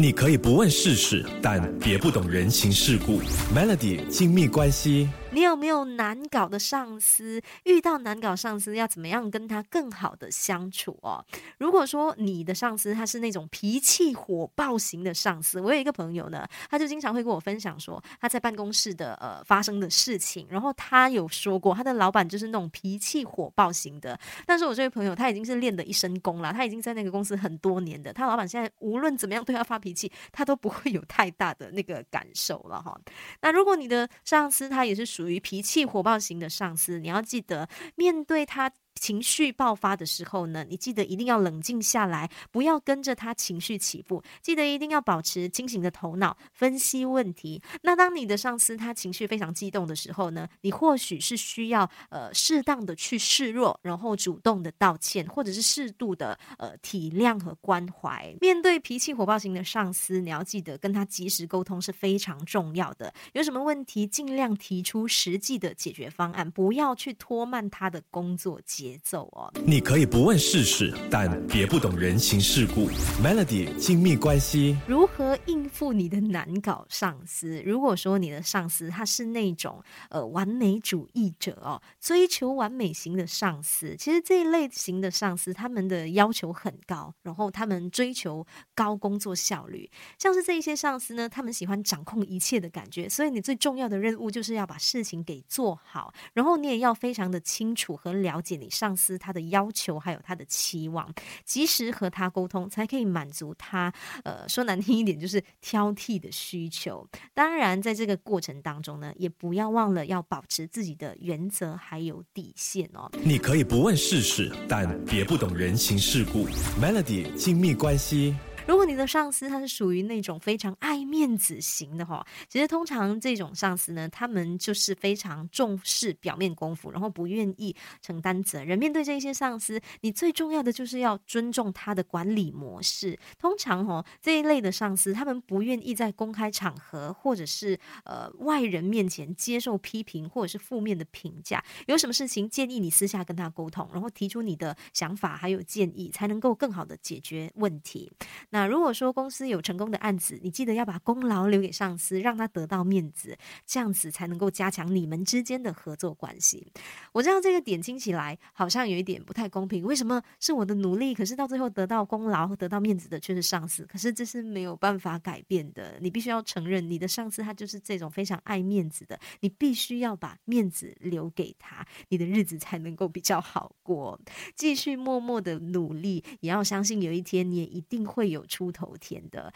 你可以不问世事，但别不懂人情世故。Melody 亲密关系。你有没有难搞的上司？遇到难搞上司，要怎么样跟他更好的相处哦？如果说你的上司他是那种脾气火爆型的上司，我有一个朋友呢，他就经常会跟我分享说他在办公室的呃发生的事情，然后他有说过他的老板就是那种脾气火爆型的，但是我这位朋友他已经是练的一身功了，他已经在那个公司很多年的，他老板现在无论怎么样对他发脾气，他都不会有太大的那个感受了哈。那如果你的上司他也是属于脾气火爆型的上司，你要记得面对他。情绪爆发的时候呢，你记得一定要冷静下来，不要跟着他情绪起伏。记得一定要保持清醒的头脑，分析问题。那当你的上司他情绪非常激动的时候呢，你或许是需要呃适当的去示弱，然后主动的道歉，或者是适度的呃体谅和关怀。面对脾气火爆型的上司，你要记得跟他及时沟通是非常重要的。有什么问题，尽量提出实际的解决方案，不要去拖慢他的工作节。节奏哦，你可以不问世事，但别不懂人情世故。Melody 亲密关系，如何应付你的难搞上司？如果说你的上司他是那种呃完美主义者哦，追求完美型的上司，其实这一类型的上司他们的要求很高，然后他们追求高工作效率。像是这一些上司呢，他们喜欢掌控一切的感觉，所以你最重要的任务就是要把事情给做好，然后你也要非常的清楚和了解你。上司他的要求还有他的期望，及时和他沟通，才可以满足他。呃，说难听一点，就是挑剔的需求。当然，在这个过程当中呢，也不要忘了要保持自己的原则还有底线哦。你可以不问世事，但别不懂人情世故。Melody 精密关系。你的上司他是属于那种非常爱面子型的哈，其实通常这种上司呢，他们就是非常重视表面功夫，然后不愿意承担责任。面对这些上司，你最重要的就是要尊重他的管理模式。通常哈这一类的上司，他们不愿意在公开场合或者是呃外人面前接受批评或者是负面的评价。有什么事情建议你私下跟他沟通，然后提出你的想法还有建议，才能够更好的解决问题。那如如果说公司有成功的案子，你记得要把功劳留给上司，让他得到面子，这样子才能够加强你们之间的合作关系。我知道这个点听起来好像有一点不太公平，为什么是我的努力，可是到最后得到功劳和、得到面子的却是上司？可是这是没有办法改变的，你必须要承认，你的上司他就是这种非常爱面子的，你必须要把面子留给他，你的日子才能够比较好过。继续默默的努力，也要相信有一天你也一定会有出。头甜的，